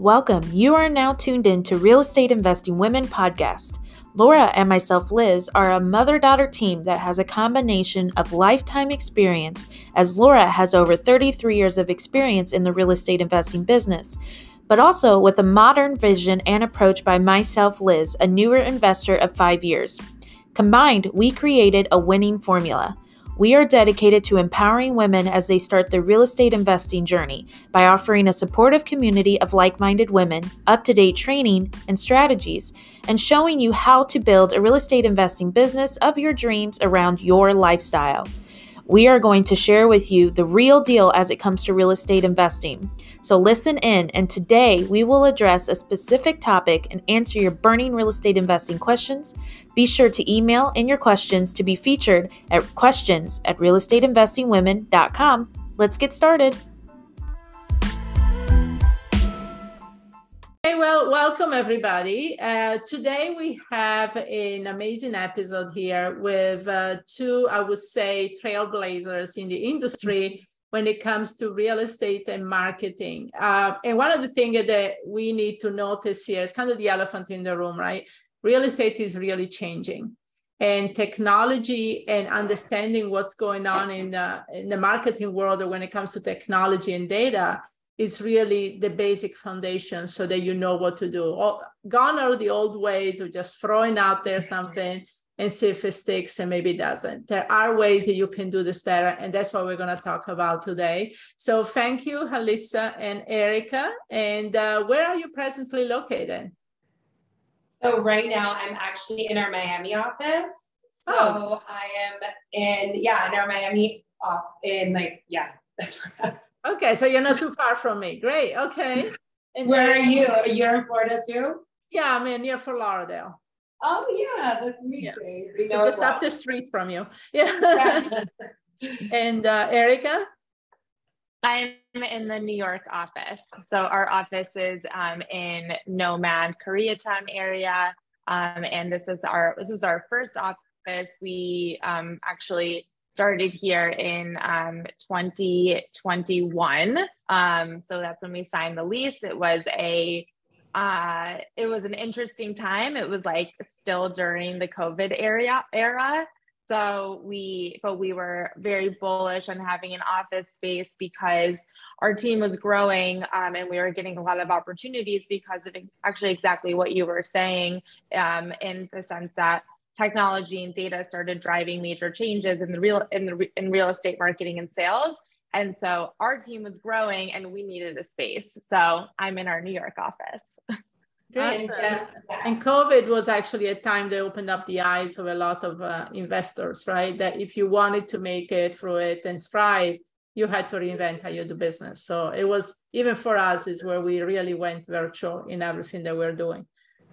Welcome. You are now tuned in to Real Estate Investing Women podcast. Laura and myself, Liz, are a mother daughter team that has a combination of lifetime experience, as Laura has over 33 years of experience in the real estate investing business, but also with a modern vision and approach by myself, Liz, a newer investor of five years. Combined, we created a winning formula. We are dedicated to empowering women as they start their real estate investing journey by offering a supportive community of like minded women, up to date training and strategies, and showing you how to build a real estate investing business of your dreams around your lifestyle we are going to share with you the real deal as it comes to real estate investing. So listen in, and today we will address a specific topic and answer your burning real estate investing questions. Be sure to email in your questions to be featured at questions at realestateinvestingwomen.com. Let's get started. Hey, well, welcome everybody. Uh, today we have an amazing episode here with uh, two, I would say, trailblazers in the industry when it comes to real estate and marketing. Uh, and one of the things that we need to notice here is kind of the elephant in the room, right? Real estate is really changing. And technology and understanding what's going on in the, in the marketing world or when it comes to technology and data is really the basic foundation so that you know what to do. All, gone are the old ways of just throwing out there something and see if it sticks and maybe it doesn't. There are ways that you can do this better, and that's what we're going to talk about today. So thank you, Alyssa and Erica. And uh, where are you presently located? So right now I'm actually in our Miami office. So oh. I am in, yeah, in our Miami, uh, in like, yeah, that's Okay, so you're not too far from me. Great. Okay. And where are you? You're in Florida too? Yeah, I'm in near Fort Lauderdale. Oh yeah, that's amazing. Yeah. So just well. up the street from you. Yeah. and uh, Erica? I'm in the New York office. So our office is um, in Nomad, Koreatown area. Um, and this is our this was our first office. We um, actually started here in um, 2021. Um, so that's when we signed the lease. It was a uh, it was an interesting time. It was like still during the COVID area era. So we, but we were very bullish on having an office space because our team was growing um, and we were getting a lot of opportunities because of actually exactly what you were saying um, in the sense that technology and data started driving major changes in the real in the in real estate marketing and sales and so our team was growing and we needed a space so i'm in our new york office Awesome. And, and, COVID was actually a time that opened up the eyes of a lot of uh, investors, right? That if you wanted to make it through it and thrive, you had to reinvent how you do business. So it was even for us is where we really went virtual in everything that we're doing.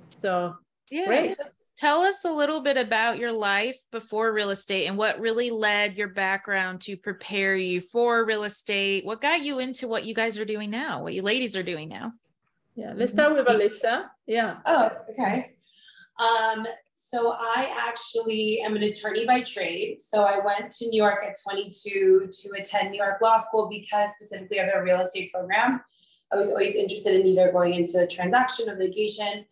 So yeah, great. So tell us a little bit about your life before real estate and what really led your background to prepare you for real estate. What got you into what you guys are doing now, what you ladies are doing now? Yeah, let's start with Alyssa. Yeah. Oh, okay. Um, so I actually am an attorney by trade. So I went to New York at 22 to attend New York Law School because specifically of their real estate program. I was always interested in either going into transaction or litigation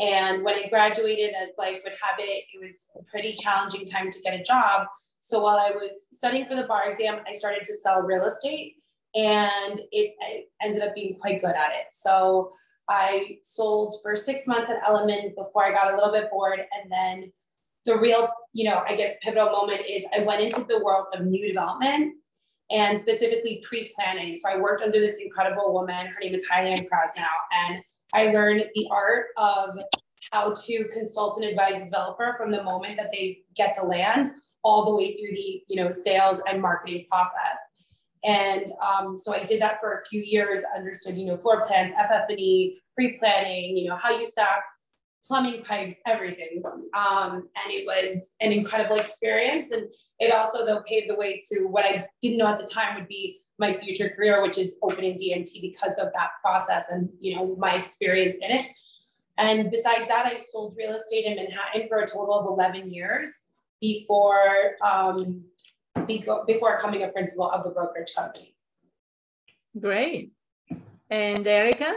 and when I graduated, as life would have it, it was a pretty challenging time to get a job. So while I was studying for the bar exam, I started to sell real estate and it, I ended up being quite good at it. So I sold for six months at Element before I got a little bit bored. And then the real, you know, I guess pivotal moment is I went into the world of new development and specifically pre-planning. So I worked under this incredible woman. Her name is Hylian Krasnow. And I learned the art of how to consult and advise a developer from the moment that they get the land all the way through the you know sales and marketing process. And um, so I did that for a few years, understood, you know, floor plans, FF&E, pre-planning, you know, how you stack plumbing pipes, everything. Um, and it was an incredible experience. And it also though paved the way to what I didn't know at the time would be my future career, which is opening DMT because of that process and you know my experience in it. And besides that, I sold real estate in Manhattan for a total of 11 years before um, before coming a principal of the brokerage company. Great. And Erica?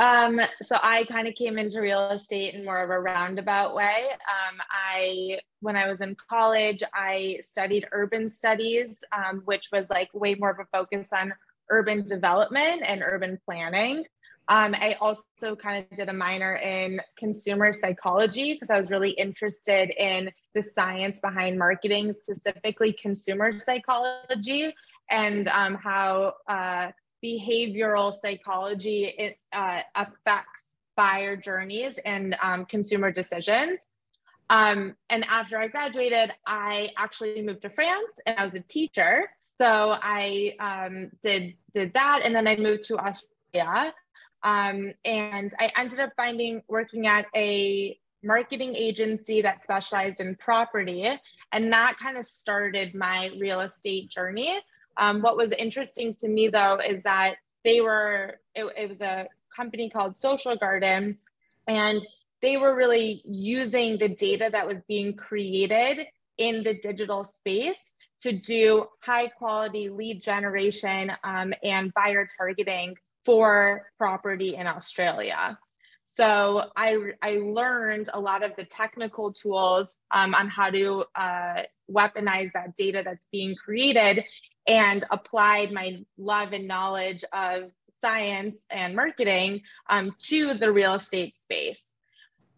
Um, so I kind of came into real estate in more of a roundabout way. Um, I, when I was in college, I studied urban studies, um, which was like way more of a focus on urban development and urban planning. Um, I also kind of did a minor in consumer psychology because I was really interested in the science behind marketing, specifically consumer psychology, and um, how uh, behavioral psychology it, uh, affects buyer journeys and um, consumer decisions. Um, and after I graduated, I actually moved to France and I was a teacher. So I um, did did that, and then I moved to Australia, um, and I ended up finding working at a marketing agency that specialized in property, and that kind of started my real estate journey. Um, what was interesting to me though is that they were, it, it was a company called Social Garden, and they were really using the data that was being created in the digital space to do high quality lead generation um, and buyer targeting for property in Australia. So I, I learned a lot of the technical tools um, on how to uh, weaponize that data that's being created and applied my love and knowledge of science and marketing um, to the real estate space.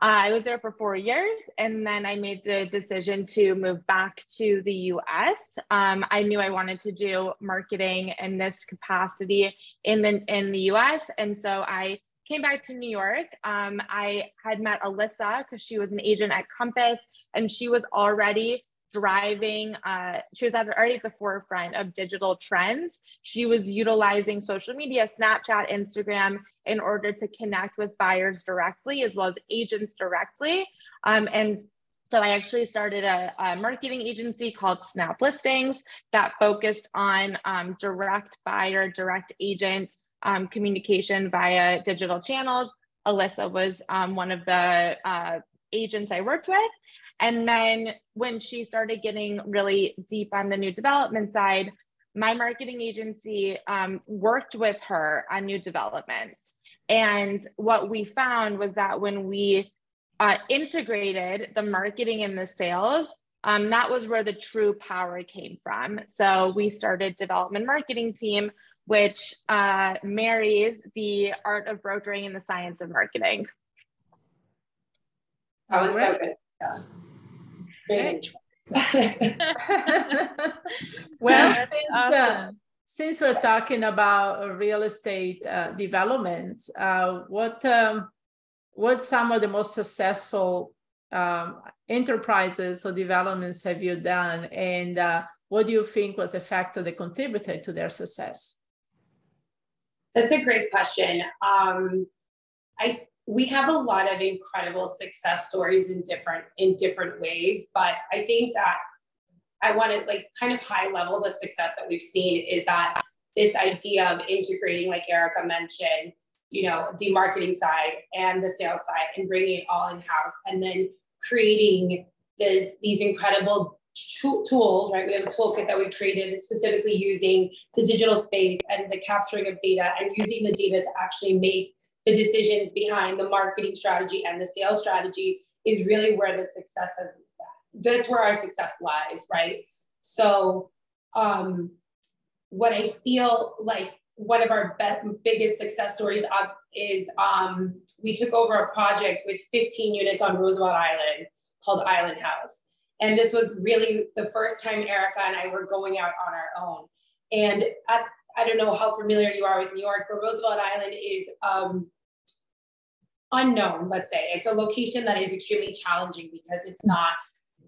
Uh, I was there for four years and then I made the decision to move back to the US. Um, I knew I wanted to do marketing in this capacity in the, in the US. And so I came back to New York. Um, I had met Alyssa because she was an agent at Compass and she was already driving, uh, she was already at the forefront of digital trends. She was utilizing social media, Snapchat, Instagram, in order to connect with buyers directly as well as agents directly. Um, and so I actually started a, a, marketing agency called Snap Listings that focused on um, direct buyer, direct agent um, communication via digital channels. Alyssa was um, one of the uh, agents I worked with. And then when she started getting really deep on the new development side, my marketing agency um, worked with her on new developments. And what we found was that when we uh, integrated the marketing and the sales, um, that was where the true power came from. So we started development marketing team, which uh, marries the art of brokering and the science of marketing. That was so good. Yeah. well, since, uh, awesome. uh, since, we're talking about real estate uh, developments, uh, what um, what some of the most successful um, enterprises or developments have you done, and uh, what do you think was the factor that contributed to their success? That's a great question. Um, I we have a lot of incredible success stories in different in different ways but i think that i want to like kind of high level the success that we've seen is that this idea of integrating like erica mentioned you know the marketing side and the sales side and bringing it all in house and then creating this these incredible tools right? We have a toolkit that we created specifically using the digital space and the capturing of data and using the data to actually make the decisions behind the marketing strategy and the sales strategy is really where the success has that's where our success lies right? So um what i feel like one of our be- biggest success stories up is um, we took over a project with 15 units on roosevelt island called island house and this was really the first time erica and i were going out on our own and at I don't know how familiar you are with New York, but Roosevelt Island is um, unknown, let's say. It's a location that is extremely challenging because it's not,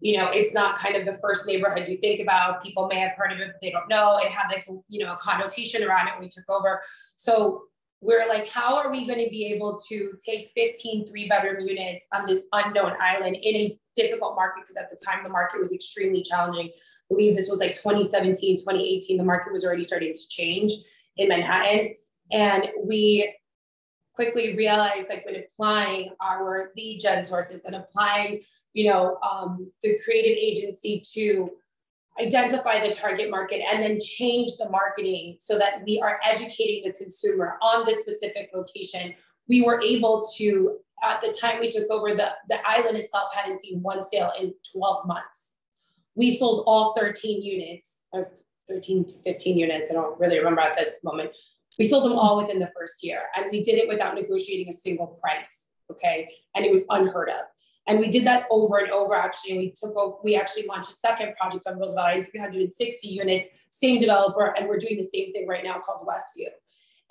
you know, it's not kind of the first neighborhood you think about. People may have heard of it, but they don't know. It had like, you know, a connotation around it when we took over. So we're like, how are we going to be able to take 15 three bedroom units on this unknown island in a difficult market? Because at the time, the market was extremely challenging. I believe this was like 2017, 2018. The market was already starting to change in Manhattan. And we quickly realized like when applying our lead gen sources and applying, you know, um, the creative agency to identify the target market and then change the marketing so that we are educating the consumer on this specific location we were able to, at the time we took over, the, the island itself hadn't seen one sale in 12 months. We sold all 13 units, or 13 to 15 units, I don't really remember at this moment. We sold them all within the first year, and we did it without negotiating a single price. Okay, and it was unheard of. And we did that over and over actually. And we took over, we actually launched a second project on Roosevelt, 360 units, same developer, and we're doing the same thing right now called Westview.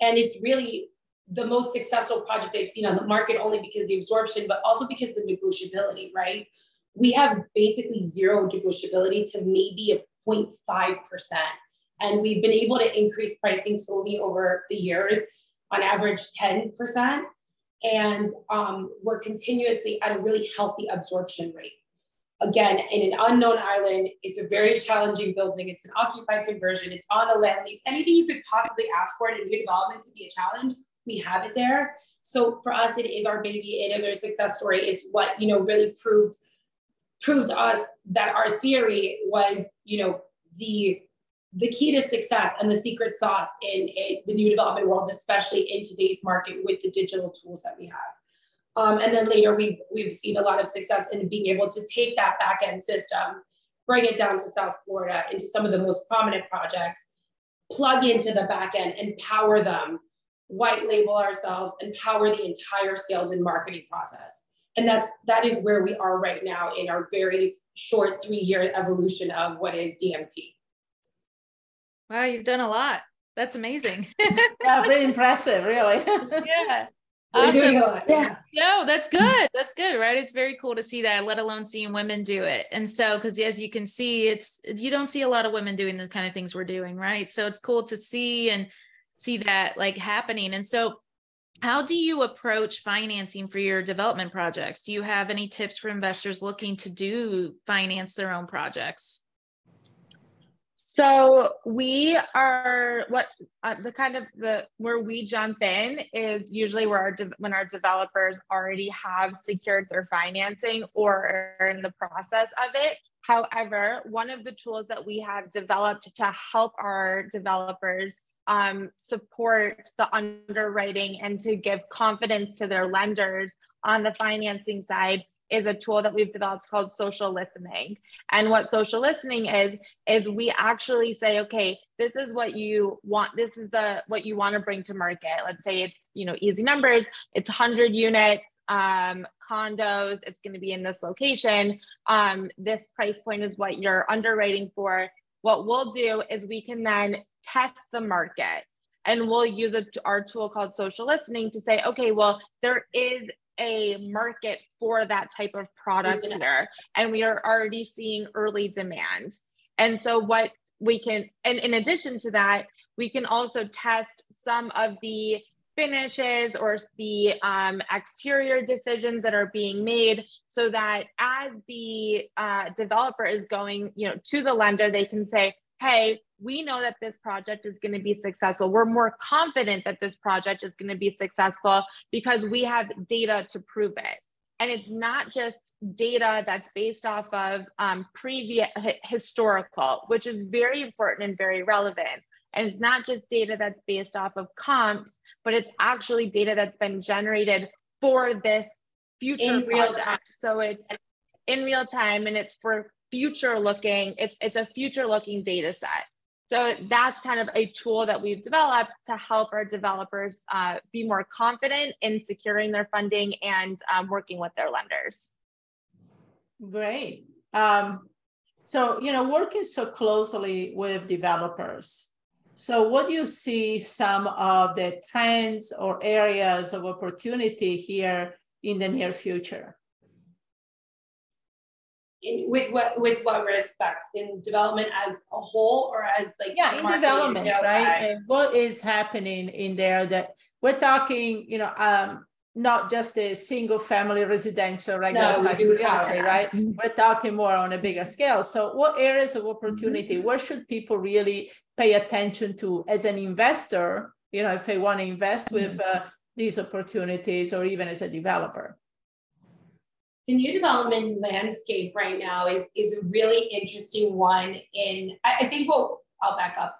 And it's really the most successful project I've seen on the market only because the absorption, but also because the negotiability, right? We have basically zero negotiability to maybe a 0.5%. And we've been able to increase pricing slowly over the years, on average 10%. And um, we're continuously at a really healthy absorption rate. Again, in an unknown island, it's a very challenging building. It's an occupied conversion. It's on a land lease. Anything you could possibly ask for in a new development to be a challenge, we have it there. So for us, it is our baby. It is our success story. It's what you know really proved proved to us that our theory was you know the the key to success and the secret sauce in, in, the new development world, especially in today's market with the digital tools that we have. Um, and then later, we've, we've seen a lot of success in being able to take that back end system, bring it down to South Florida into some of the most prominent projects, plug into the back end, and power them, white label ourselves, and power the entire sales and marketing process. And that's that is where we are right now in our very short three year evolution of what is DMT. Wow, you've done a lot. That's amazing. yeah, pretty impressive, really. yeah. Awesome. Yeah. No, that's good. That's good, right? It's very cool to see that, let alone seeing women do it. And so, because as you can see, it's you don't see a lot of women doing the kind of things we're doing, right? So it's cool to see and see that like happening. And so, how do you approach financing for your development projects? Do you have any tips for investors looking to do finance their own projects? So we are what uh, the kind of the where we jump in is usually where our de- when our developers already have secured their financing or are in the process of it. However, one of the tools that we have developed to help our developers um, support the underwriting and to give confidence to their lenders on the financing side is a tool that we've developed called social listening. And what social listening is is we actually say, okay, this is what you want. This is the what you want to bring to market. Let's say it's you know easy numbers. It's 100 units, um, condos. It's going to be in this location. Um, this price point is what you're underwriting for. What we'll do is we can then test the market and we'll use a, our tool called social listening to say, okay, well, there is a market for that type of product mm-hmm. here and we are already seeing early demand. And so what we can and in addition to that we can also test some of the finishes or the um, exterior decisions that are being made so that as the uh, developer is going you know to the lender they can say hey we know that this project is going to be successful. We're more confident that this project is going to be successful because we have data to prove it. And it's not just data that's based off of um, previous historical, which is very important and very relevant. And it's not just data that's based off of comps, but it's actually data that's been generated for this future in real time. So it's in real time and it's for future looking, it's it's a future looking data set. So that's kind of a tool that we've developed to help our developers uh, be more confident in securing their funding and um, working with their lenders. Great. Um, so, you know, working so closely with developers. So, what do you see some of the trends or areas of opportunity here in the near future? in, with what with what respects in development as a whole or as like yeah in development right side? and what is happening in there that we're talking you know um not just a single family residential regular no, size real estate, right? Mm-hmm. We're talking more on a bigger scale. So, what areas of opportunity, mm-hmm. where should people really pay attention to as an investor? You know, if they want to invest mm-hmm. with uh, these opportunities, or even as a developer the new development landscape right now is is a really interesting one in I, I think what I'll back up.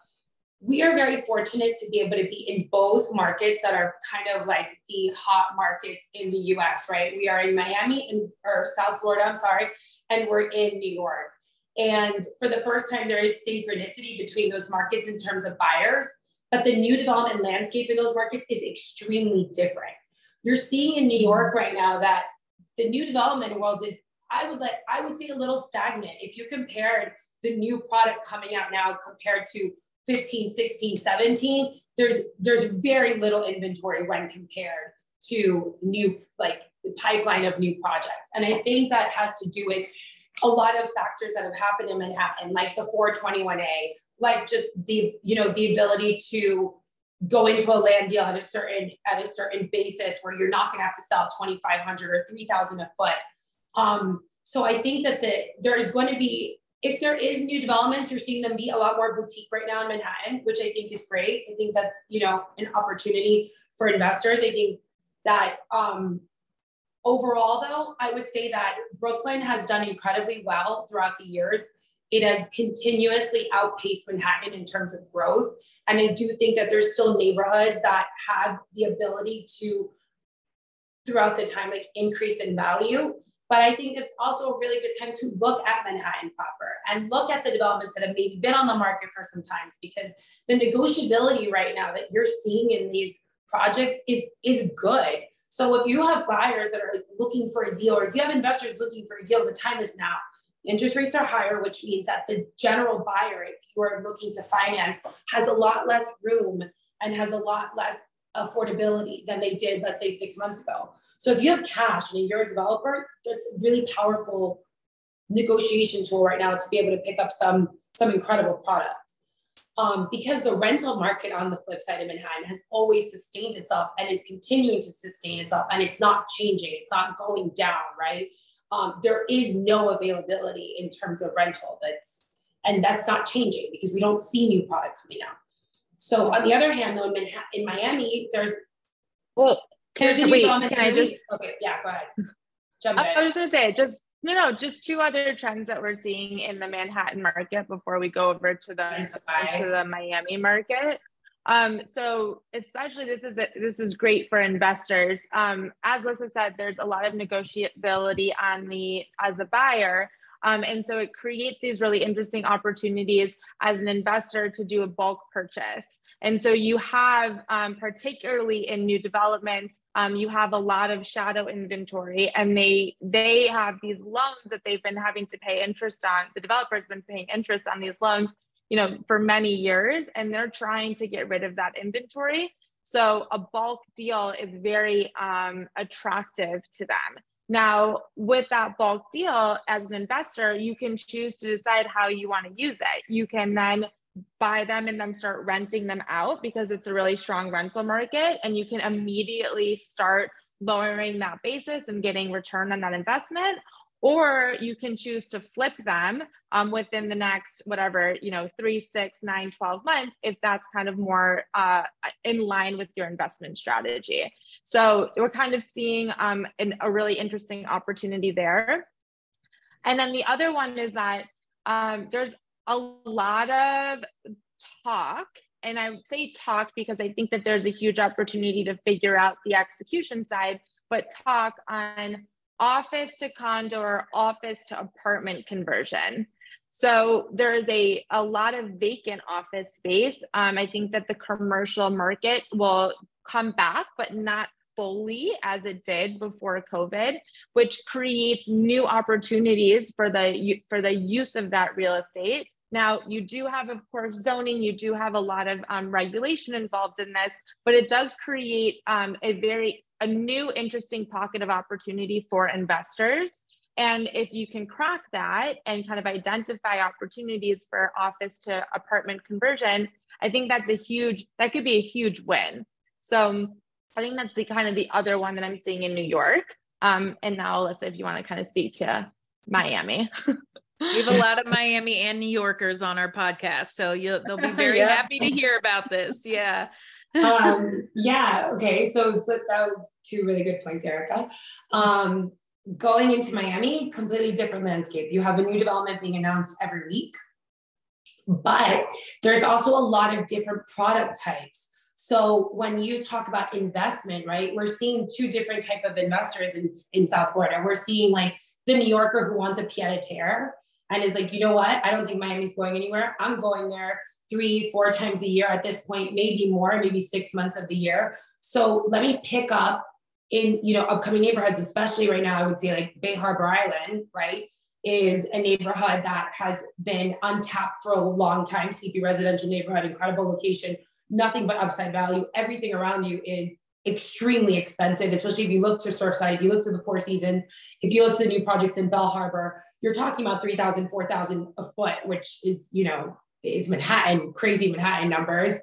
We are very fortunate to be able to be in both markets that are kind of like the hot markets in the US, right? We are in Miami and or South Florida, I'm sorry, and we're in New York. And for the first time, there is synchronicity between those markets in terms of buyers, but the new development landscape in those markets is extremely different. You're seeing in New York right now that the new development world is, I would like, I would say a little stagnant. If you compared the new product coming out now compared to 15, 16, 17, there's there's very little inventory when compared to new like the pipeline of new projects. And I think that has to do with a lot of factors that have happened in Manhattan, like the 421A, like just the, you know, the ability to go into a land deal at a certain at a certain basis where you're not going to have to sell 2500 or 3000 a foot um, so i think that the there's going to be if there is new developments, you're seeing them be a lot more boutique right now in Manhattan, which I think is great. I think that's you know an opportunity for investors. I think that um, overall, though, I would say that Brooklyn has done incredibly well throughout the years. It has continuously outpaced Manhattan in terms of growth, and I do think that there's still neighborhoods that have the ability to, throughout the time, like increase in value. But I think it's also a really good time to look at Manhattan proper and look at the developments that have maybe been on the market for some times because the negotiability right now that you're seeing in these projects is is good. So if you have buyers that are like looking for a deal, or if you have investors looking for a deal, the time is now. Interest rates are higher, which means that the general buyer, if you are looking to finance, has a lot less room and has a lot less affordability than they did, let's say, six months ago. So if you have cash and you're a developer, that's a really powerful negotiation tool right now to be able to pick up some some incredible products. Um, because the rental market on the flip side of Manhattan has always sustained itself and is continuing to sustain itself, and it's not changing, it's not going down, right? Um, there is no availability in terms of rental that's and that's not changing because we don't see new product coming out. So on the other hand, though, in, Manhattan, in Miami, there's well, can, I, wait, can I just? Okay, yeah, go ahead. Jump I, in. I was gonna say just no, no, just two other trends that we're seeing in the Manhattan market before we go over to the to the Miami market. Um, so especially this is a, this is great for investors. Um, as Lisa said, there's a lot of negotiability on the as a buyer. Um, and so it creates these really interesting opportunities as an investor to do a bulk purchase. And so you have, um, particularly in new developments, um, you have a lot of shadow inventory, and they they have these loans that they've been having to pay interest on. The developer's been paying interest on these loans, you know, for many years, and they're trying to get rid of that inventory. So a bulk deal is very um, attractive to them. Now, with that bulk deal, as an investor, you can choose to decide how you want to use it. You can then buy them and then start renting them out because it's a really strong rental market, and you can immediately start lowering that basis and getting return on that investment. Or you can choose to flip them um, within the next whatever you know three six nine 12 months if that's kind of more uh, in line with your investment strategy. So we're kind of seeing um, an, a really interesting opportunity there. And then the other one is that um, there's a lot of talk and i would say talk because i think that there's a huge opportunity to figure out the execution side but talk on office to condo or office to apartment conversion. So there is a, a lot of vacant office space. Um, I think that the commercial market will come back, but not fully as it did before COVID, which creates new opportunities for the for the use of that real estate. Now, you do have, of course, zoning, you do have a lot of um, regulation involved in this, but it does create um, a very a new interesting pocket of opportunity for investors. And if you can crack that and kind of identify opportunities for office to apartment conversion, I think that's a huge, that could be a huge win. So I think that's the kind of the other one that I'm seeing in New York. Um, and now, Alyssa, if you want to kind of speak to Miami. we have a lot of Miami and New Yorkers on our podcast, so you'll they'll be very yeah. happy to hear about this. Yeah um, yeah. Okay. So that was two really good points, Erica. Um, going into Miami, completely different landscape. You have a new development being announced every week. But there's also a lot of different product types. So when you talk about investment, right, we're seeing two different type of investors in, in South Florida. We're seeing like the New Yorker who wants a pied a terre and is like, you know what? I don't think Miami's going anywhere. I'm going there three, four times a year at this point, maybe more, maybe six months of the year. So let me pick up in, you know, upcoming neighborhoods, especially right now, I would say like Bay Harbor Island, right? Is a neighborhood that has been untapped for a long time, sleepy residential neighborhood, incredible location, nothing but upside value. Everything around you is extremely expensive, especially if you look to Surfside, if you look to the Four Seasons, if you look to the new projects in Bal Harbour, you're talking about 3,000, 4,000 a foot, which is, you know, it's Manhattan, crazy Manhattan numbers.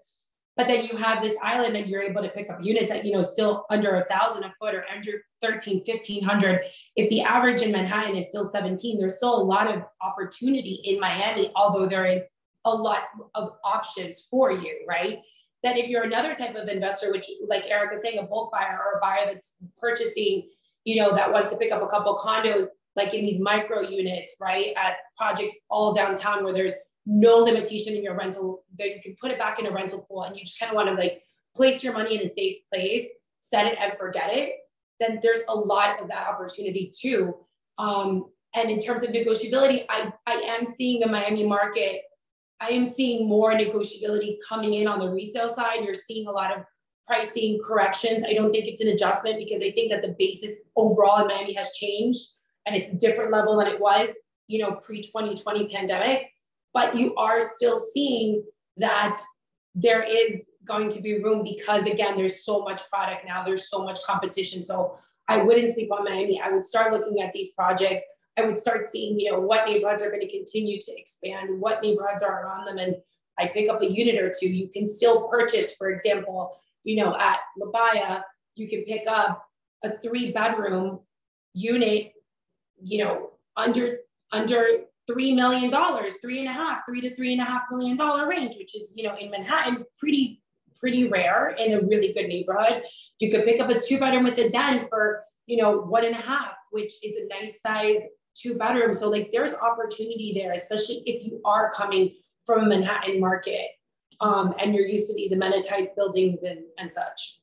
But then you have this island that you're able to pick up units at, you know, still under a thousand a foot or under 13, 1500. If the average in Manhattan is still 17, there's still a lot of opportunity in Miami, although there is a lot of options for you, right? That if you're another type of investor, which like Eric was saying, a bulk buyer or a buyer that's purchasing, you know, that wants to pick up a couple condos, like in these micro units, right? At projects all downtown where there's no limitation in your rental, that you can put it back in a rental pool and you just kind of want to like place your money in a safe place, set it and forget it, then there's a lot of that opportunity too. Um, and in terms of negotiability, I, I am seeing the Miami market, I am seeing more negotiability coming in on the resale side. You're seeing a lot of pricing corrections. I don't think it's an adjustment because I think that the basis overall in Miami has changed and it's a different level than it was, you know, pre 2020 pandemic. But you are still seeing that there is going to be room because again, there's so much product now, there's so much competition. So I wouldn't sleep on Miami. I would start looking at these projects. I would start seeing, you know, what neighborhoods are going to continue to expand, what neighborhoods are around them, and I pick up a unit or two. You can still purchase, for example, you know, at La Baia, you can pick up a three bedroom unit you know, under under three million dollars, three and a half, three to three and a half million dollar range, which is you know in Manhattan pretty pretty rare in a really good neighborhood. You could pick up a two bedroom with a den for you know one and a half, which is a nice size two bedroom. So like there's opportunity there, especially if you are coming from Manhattan market um, and you're used to these amenitized buildings and and such.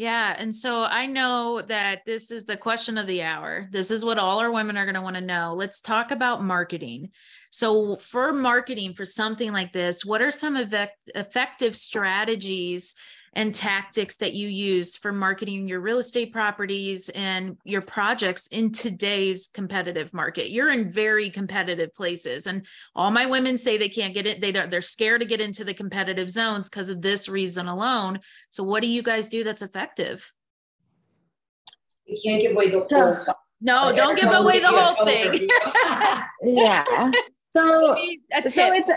Yeah. And so I know that this is the question of the hour. This is what all our women are going to want to know. Let's talk about marketing. So, for marketing for something like this, what are some effective strategies and tactics that you use for marketing your real estate properties and your projects in today's competitive market. You're in very competitive places and all my women say they can't get it they don't they're scared to get into the competitive zones because of this reason alone. So what do you guys do that's effective? You can't give away the whole stuff. No don't give away the whole oh, thing. Yeah. So, so it's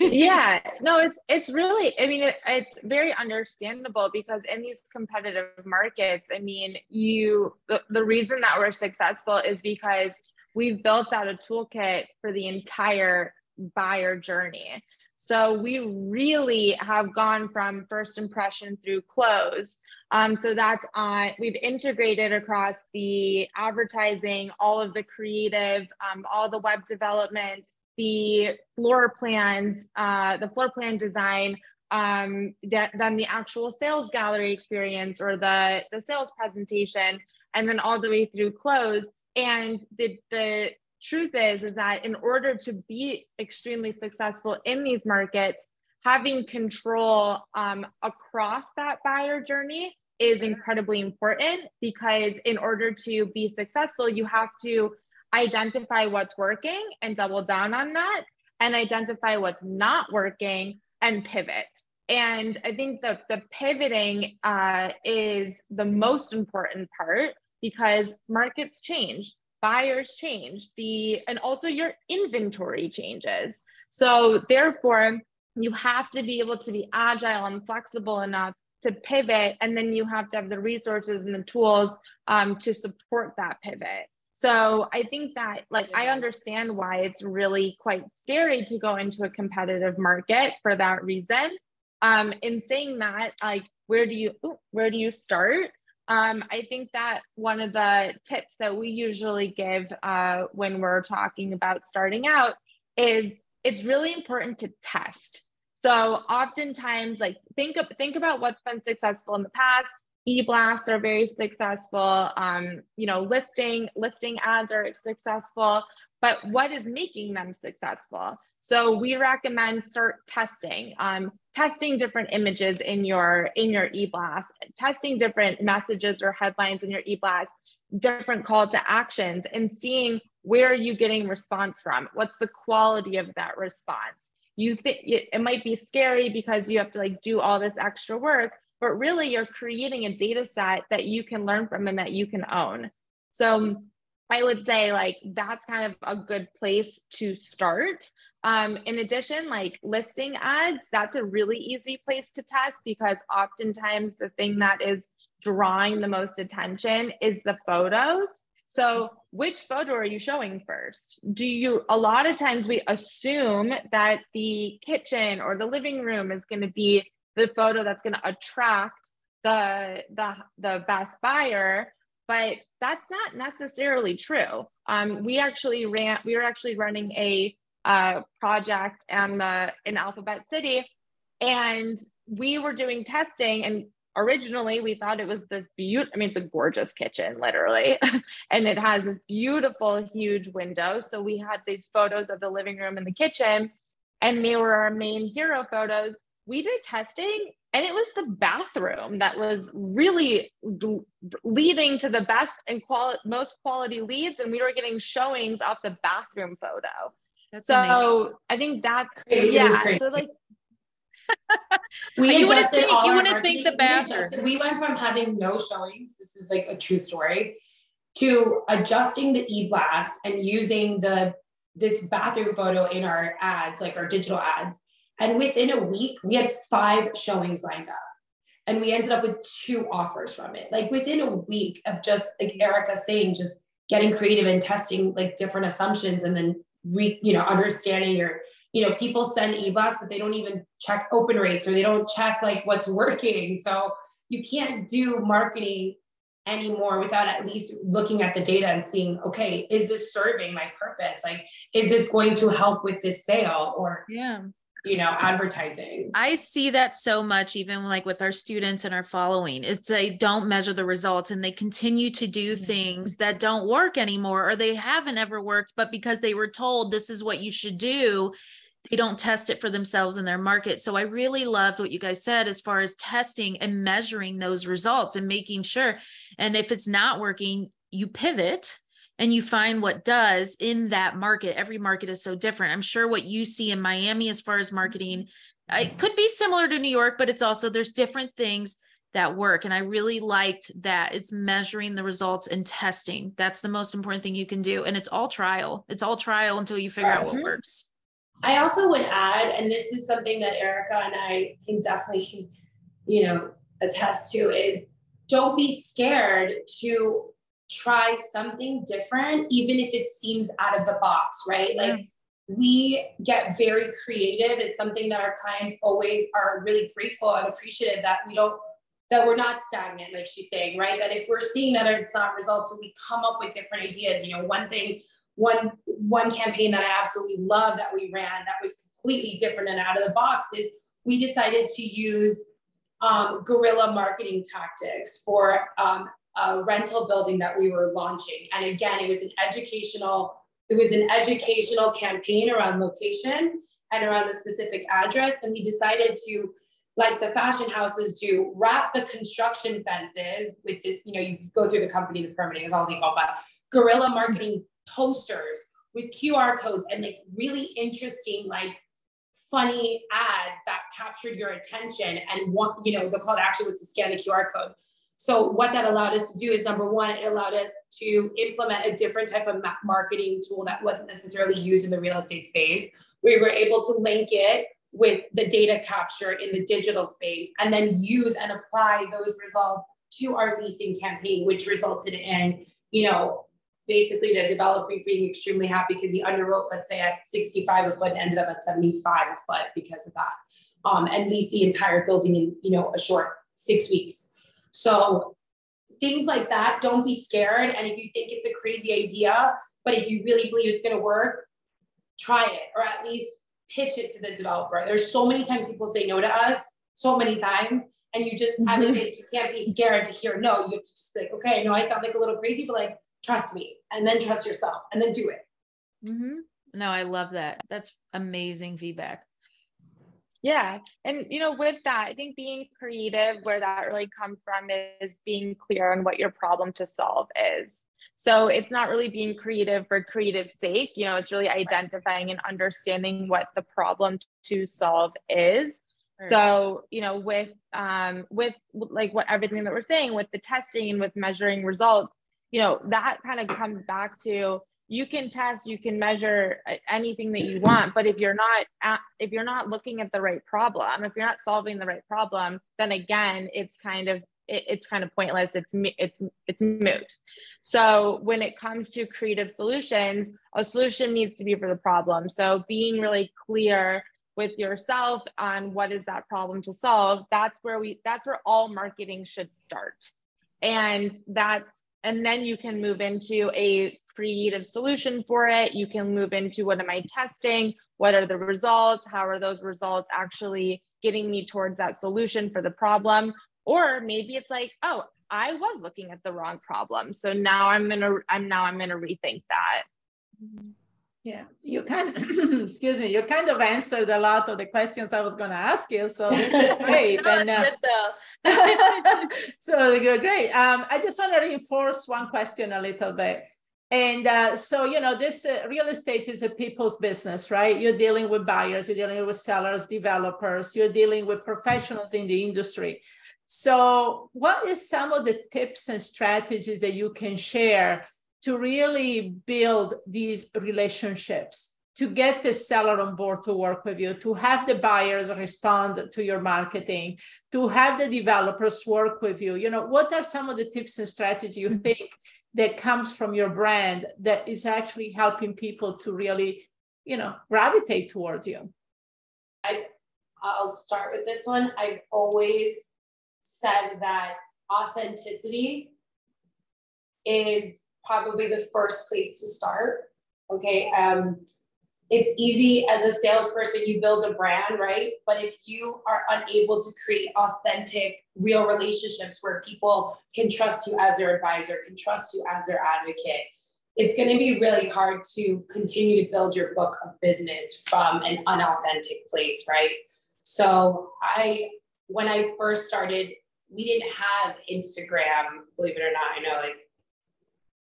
yeah. No it's it's really i mean it, it's very understandable because in these competitive markets i mean you the, the reason that we're successful is because we've built out a toolkit for the entire buyer journey. So we really have gone from first impression through close. Um, so that's on we've integrated across the advertising all of the creative um, all the web development the floor plans, uh, the floor plan design, um, that, then the actual sales gallery experience or the, the sales presentation, and then all the way through close. And the, the truth is, is that in order to be extremely successful in these markets, having control um, across that buyer journey is incredibly important because in order to be successful, you have to identify what's working and double down on that, and identify what's not working and pivot. And I think the, the pivoting uh, is the most important part because markets change, buyers change, the and also your inventory changes. So therefore, you have to be able to be agile and flexible enough to pivot, and then you have to have the resources and the tools um, to support that pivot. So I think that like I understand why it's really quite scary to go into a competitive market for that reason. Um, in saying that, like where do you where do you start? Um, I think that one of the tips that we usually give uh, when we're talking about starting out is it's really important to test. So oftentimes, like think of, think about what's been successful in the past. E-blasts are very successful. Um, you know, listing listing ads are successful, but what is making them successful? So we recommend start testing, um, testing different images in your in your e-blast, testing different messages or headlines in your e-blast, different call to actions, and seeing where are you getting response from? What's the quality of that response? You think it, it might be scary because you have to like do all this extra work, but really you're creating a data set that you can learn from and that you can own. So I would say like that's kind of a good place to start. Um, in addition, like listing ads, that's a really easy place to test because oftentimes the thing that is drawing the most attention is the photos. So, which photo are you showing first? Do you, a lot of times we assume that the kitchen or the living room is going to be the photo that's going to attract the, the, the best buyer, but that's not necessarily true. Um, we actually ran, we were actually running a uh, project and the in Alphabet City, and we were doing testing and originally we thought it was this beautiful, I mean, it's a gorgeous kitchen, literally. and it has this beautiful, huge window. So we had these photos of the living room and the kitchen, and they were our main hero photos. We did testing, and it was the bathroom that was really leading to the best and quality, most quality leads. And we were getting showings off the bathroom photo. That's so amazing. I think that's yeah. So like we you wouldn't think you wouldn't think the badger. We, we went from having no showings. This is like a true story to adjusting the e-blast and using the this bathroom photo in our ads, like our digital ads. And within a week, we had five showings lined up. And we ended up with two offers from it. Like within a week of just like Erica saying, just getting creative and testing like different assumptions and then re, you know, understanding your you know, people send e-blasts, but they don't even check open rates or they don't check like what's working. So you can't do marketing anymore without at least looking at the data and seeing, okay, is this serving my purpose? Like, is this going to help with this sale or yeah, you know, advertising? I see that so much, even like with our students and our following. It's they don't measure the results and they continue to do mm-hmm. things that don't work anymore or they haven't ever worked, but because they were told this is what you should do, they don't test it for themselves in their market. So I really loved what you guys said as far as testing and measuring those results and making sure. And if it's not working, you pivot and you find what does in that market. Every market is so different. I'm sure what you see in Miami as far as marketing, it could be similar to New York, but it's also there's different things that work. And I really liked that it's measuring the results and testing. That's the most important thing you can do. And it's all trial. It's all trial until you figure out what mm-hmm. works. I also would add, and this is something that Erica and I can definitely, you know, attest to, is don't be scared to try something different, even if it seems out of the box, right? Like we get very creative. It's something that our clients always are really grateful and appreciative that we don't that we're not stagnant, like she's saying, right? That if we're seeing that it's not results, so we come up with different ideas. You know, one thing one one campaign that I absolutely love that we ran that was completely different and out of the box is we decided to use um, guerrilla marketing tactics for um, a rental building that we were launching. And again, it was an educational it was an educational campaign around location and around the specific address. And we decided to, like the fashion houses do, wrap the construction fences with this, you know, you go through the company, the permitting is all legal, but guerrilla marketing posters with QR codes and like really interesting, like funny ads that captured your attention. And one, you know, the call to action was to scan the QR code. So what that allowed us to do is number one, it allowed us to implement a different type of marketing tool that wasn't necessarily used in the real estate space. We were able to link it with the data capture in the digital space and then use and apply those results to our leasing campaign, which resulted in, you know, basically the developer being extremely happy because he underwrote, let's say at 65 a foot and ended up at 75 a foot because of that. Um, and leased the entire building in, you know, a short six weeks. So things like that, don't be scared. And if you think it's a crazy idea, but if you really believe it's gonna work, try it, or at least pitch it to the developer. There's so many times people say no to us, so many times. And you just have to say, you can't be scared to hear no. You have to just be like, okay, I know I sound like a little crazy, but like, trust me. And then trust yourself and then do it. Mm-hmm. No, I love that. That's amazing feedback. Yeah. And, you know, with that, I think being creative, where that really comes from is being clear on what your problem to solve is. So it's not really being creative for creative sake, you know, it's really identifying and understanding what the problem to solve is. So, you know, with um with like what everything that we're saying with the testing and with measuring results, you know, that kind of comes back to you can test you can measure uh, anything that you want but if you're not at, if you're not looking at the right problem if you're not solving the right problem then again it's kind of it, it's kind of pointless. It's it's it's moot. So when it comes to creative solutions a solution needs to be for the problem. So being really clear with yourself on what is that problem to solve that's where we that's where all marketing should start. And that's and then you can move into a creative solution for it. You can move into what am I testing? What are the results? How are those results actually getting me towards that solution for the problem? Or maybe it's like, oh, I was looking at the wrong problem. So now I'm gonna I'm now I'm gonna rethink that. Yeah, you kind of, excuse me, you kind of answered a lot of the questions I was going to ask you. So this is great. no, and, uh, so you're great. Um, I just want to reinforce one question a little bit. And uh, so, you know, this uh, real estate is a people's business, right? You're dealing with buyers, you're dealing with sellers, developers, you're dealing with professionals in the industry. So, what is some of the tips and strategies that you can share to really build these relationships? To get the seller on board to work with you, to have the buyers respond to your marketing, to have the developers work with you. You know, what are some of the tips and strategies you mm-hmm. think that comes from your brand that is actually helping people to really, you know, gravitate towards you? I I'll start with this one. I've always said that authenticity is probably the first place to start. Okay. Um, it's easy as a salesperson, you build a brand, right? But if you are unable to create authentic, real relationships where people can trust you as their advisor, can trust you as their advocate, it's going to be really hard to continue to build your book of business from an unauthentic place, right? So I, when I first started, we didn't have Instagram, believe it or not. I know, like,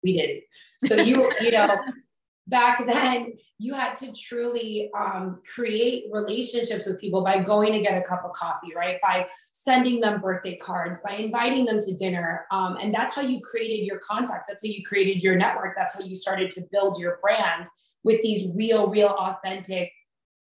we didn't. So you, you know, back then you had to truly um, create relationships with people by going to get a cup of coffee right? By sending them birthday cards by inviting them to dinner. Um, and that's how you created your contacts. That's how you created your network. That's how you started to build your brand with these real real authentic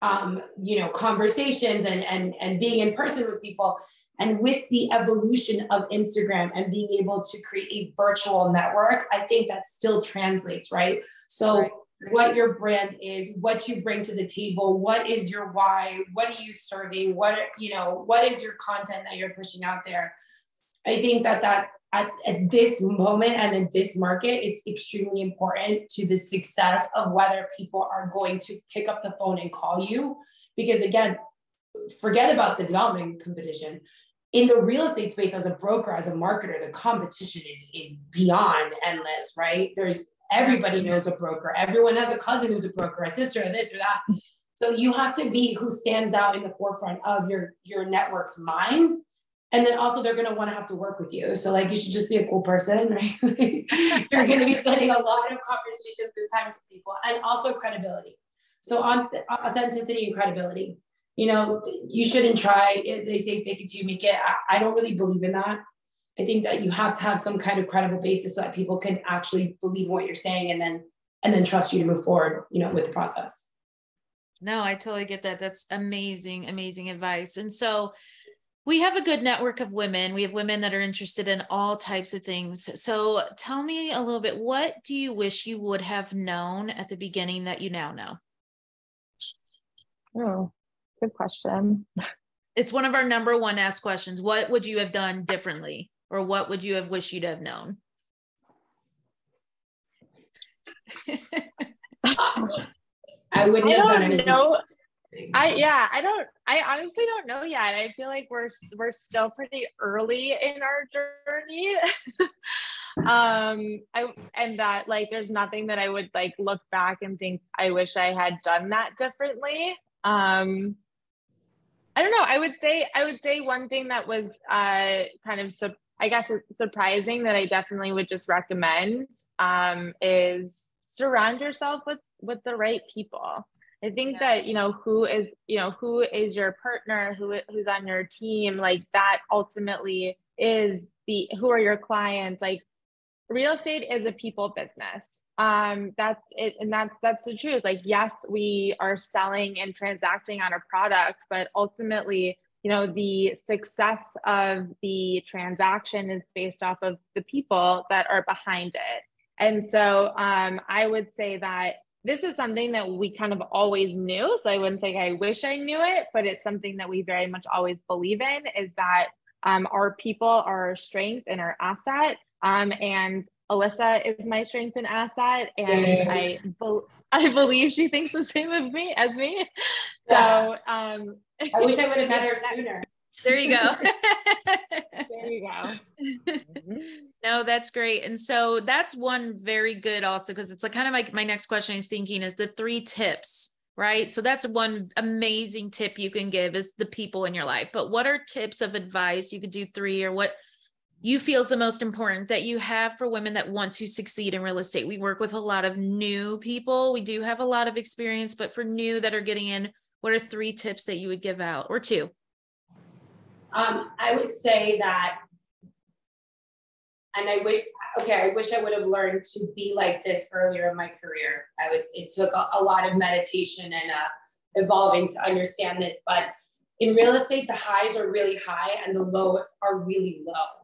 um, you know conversations and and and being in person with people. And with the evolution of instagram and being able to create a virtual network i think that still translates right? So right what your brand is, what you bring to the table, what is your why, what are you serving, what you know, what is your content that you're pushing out there. I think that that at, at this moment and in this market, it's extremely important to the success of whether people are going to pick up the phone and call you. Because again, forget about the development competition. In the real estate space, as a broker, as a marketer, the competition is is beyond endless, right? There's Everybody knows a broker. Everyone has a cousin who's a broker, a sister, or this or that. So you have to be who stands out in the forefront of your your network's mind. And then also they're gonna want to have to work with you. So like you should just be a cool person, right? You're gonna be spending a lot of conversations and times with people, and also credibility. So on authenticity and credibility. You know, you shouldn't try. They say fake it till you make it. I, I don't really believe in that. I think that you have to have some kind of credible basis so that people can actually believe what you're saying and then and then trust you to move forward, you know, with the process. No, I totally get that. That's amazing, amazing advice. And so we have a good network of women. We have women that are interested in all types of things. So tell me a little bit, what do you wish you would have known at the beginning that you now know? Oh, good question. It's one of our number one asked questions. What would you have done differently? Or what would you have wished you'd have known? I wouldn't I have done anything. Know. I yeah, I don't I honestly don't know yet. I feel like we're we're still pretty early in our journey. um I and that like there's nothing that I would like look back and think I wish I had done that differently. Um I don't know. I would say I would say one thing that was uh kind of su- I guess surprising that I definitely would just recommend um is surround yourself with with the right people. I think yeah. that you know who is you know who is your partner, who who's on your team, like that ultimately is the who are your clients. Like real estate is a people business. Um, that's it, and that's that's the truth. Like yes, we are selling and transacting on a product, but ultimately, you know, the success of the transaction is based off of the people that are behind it. And so um, I would say that this is something that we kind of always knew. So I wouldn't say I wish I knew it, but it's something that we very much always believe in is that um, our people are our strength and our asset. Um, and Alyssa is my strength and asset. And yeah. I, be- I believe she thinks the same of me as me. So um, I wish I would have met her sooner. There you go. there you go. no, that's great. And so that's one very good also because it's like kind of like my next question is thinking is the three tips, right? So that's one amazing tip you can give is the people in your life. But what are tips of advice you could do three or what you feel is the most important that you have for women that want to succeed in real estate? We work with a lot of new people. We do have a lot of experience, but for new that are getting in, what are three tips that you would give out or two? Um, I would say that, and I wish, okay, I wish I would have learned to be like this earlier in my career. I would, it took a, a lot of meditation and uh, evolving to understand this, but in real estate, the highs are really high and the lows are really low.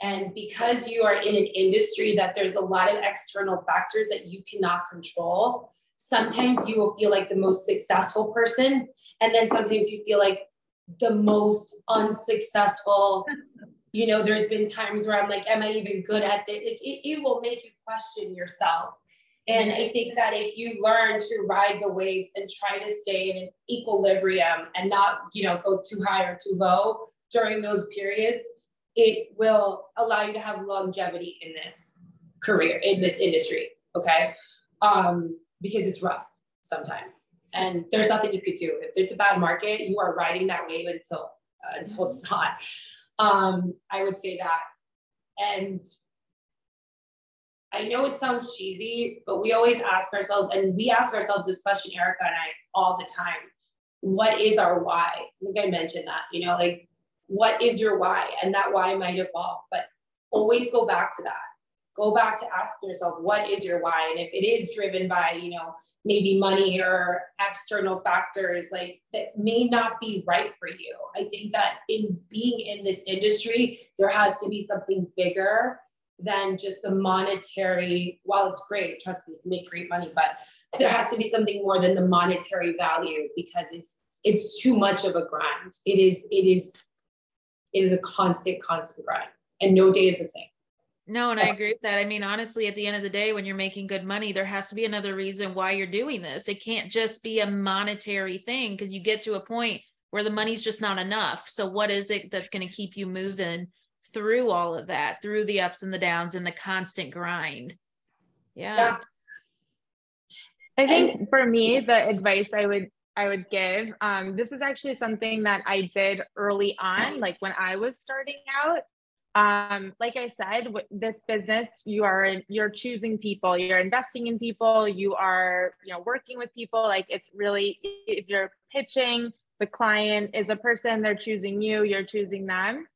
And because you are in an industry that there's a lot of external factors that you cannot control, sometimes you will feel like the most successful person. And then sometimes you feel like the most unsuccessful. You know, there's been times where I'm like, am I even good at this? Like, it, it will make you question yourself. And I think that if you learn to ride the waves and try to stay in an equilibrium and not, you know, go too high or too low during those periods, it will allow you to have longevity in this career, in this industry. Okay. Um, because it's rough sometimes and there's nothing you could do. If it's a bad market, you are riding that wave until uh, until it's not. Um, I would say that, and I know it sounds cheesy, but we always ask ourselves, and we ask ourselves this question, Erica and I, all the time: What is our why? I think I mentioned that. You know, like what is your why, and that why might evolve, but always go back to that. Go back to ask yourself, what is your why? And if it is driven by, you know, maybe money or external factors like that may not be right for you. I think that in being in this industry, there has to be something bigger than just a monetary, while it's great, trust me, you can make great money, but there has to be something more than the monetary value because it's it's too much of a grind. It is, it is, it is a constant, constant grind. And no day is the same. No, and I agree with that. I mean, honestly, at the end of the day, when you're making good money, there has to be another reason why you're doing this. It can't just be a monetary thing because you get to a point where the money's just not enough. So, what is it that's going to keep you moving through all of that, through the ups and the downs and the constant grind? Yeah. yeah. I think for me, the advice I would I would give. Um, this is actually something that I did early on, like when I was starting out um, like I said, this business, you are you're choosing people, you're investing in people, you are you know working with people. Like it's really if you're pitching, the client is a person, they're choosing you, you're choosing them.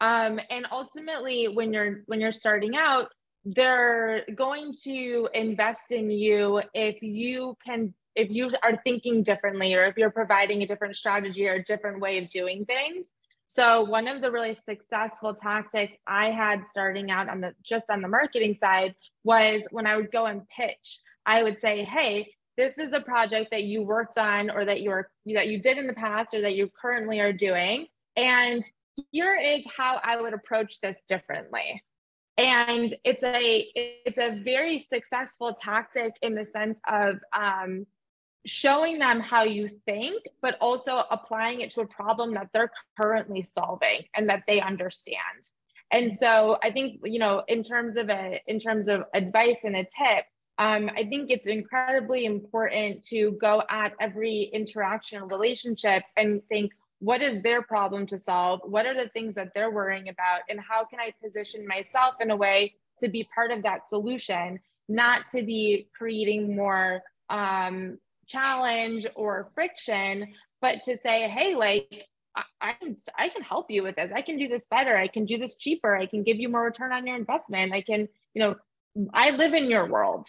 Um, and ultimately, when you're when you're starting out, they're going to invest in you if you can if you are thinking differently or if you're providing a different strategy or a different way of doing things so one of the really successful tactics I had starting out on the just on the marketing side was when I would go and pitch, I would say, "Hey, this is a project that you worked on or that you're that you did in the past or that you currently are doing and here is how I would approach this differently." And it's a it's a very successful tactic in the sense of um, showing them how you think, but also applying it to a problem that they're currently solving and that they understand. And so I think, you know, in terms of a, in terms of advice and a tip, um, I think it's incredibly important to go at every interaction or relationship and think, what is their problem to solve? What are the things that they're worrying about? And how can I position myself in a way to be part of that solution, not to be creating more um, challenge or friction, but to say, hey, like, I, can, I can help you with this. I can do this better. I can do this cheaper. I can give you more return on your investment. I can, you know, I live in your world.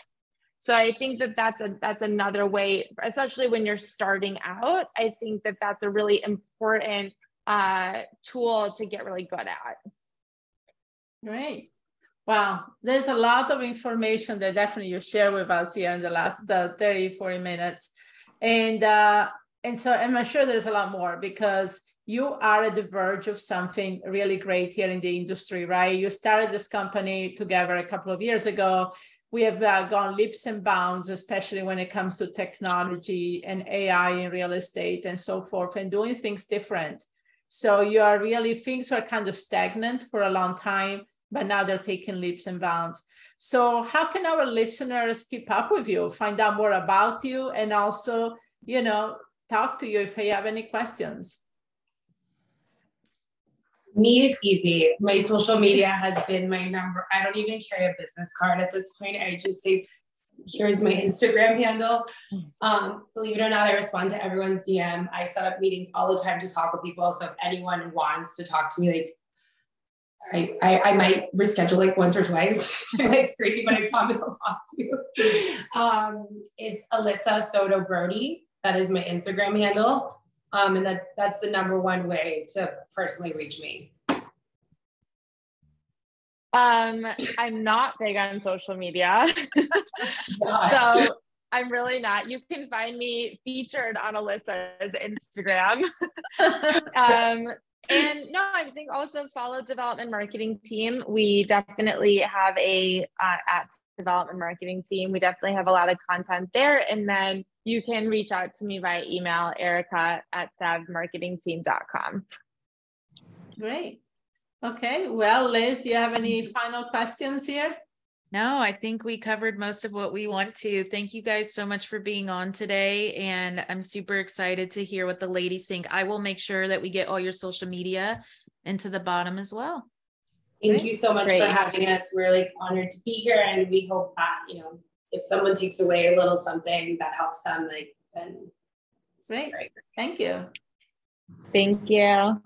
So I think that that's a that's another way, especially when you're starting out. I think that that's a really important uh, tool to get really good at. Great. Wow, there's a lot of information that definitely you share with us here in the last uh, 30, 40 minutes. And, uh, and so I'm sure there's a lot more because you are at the verge of something really great here in the industry, right? You started this company together a couple of years ago. We have uh, gone leaps and bounds, especially when it comes to technology and AI in real estate and so forth, and doing things different. So you are really, things are kind of stagnant for a long time but now they're taking leaps and bounds. So how can our listeners keep up with you, find out more about you, and also, you know, talk to you if they have any questions? Me, it's easy. My social media has been my number. I don't even carry a business card at this point. I just say, here's my Instagram handle. Um, believe it or not, I respond to everyone's DM. I set up meetings all the time to talk with people. So if anyone wants to talk to me, like I, I, I, might reschedule like once or twice. it's crazy, but I promise I'll talk to you. Um, it's Alyssa Soto Brody. That is my Instagram handle. Um, and that's that's the number one way to personally reach me. Um, I'm not big on social media. so I'm really not. You can find me featured on Alyssa's Instagram. um, and no, I think also follow development marketing team. We definitely have a uh, at development marketing team. We definitely have a lot of content there. And then you can reach out to me by email, erica at savmarketingteam.com. Great. Okay. Well, Liz, do you have any final questions here? No, I think we covered most of what we want to. Thank you guys so much for being on today. And I'm super excited to hear what the ladies think. I will make sure that we get all your social media into the bottom as well. Thank great. you so much great. for having us. We're like honored to be here. And we hope that, you know, if someone takes away a little something that helps them, like, then great. great. Thank you. Thank you.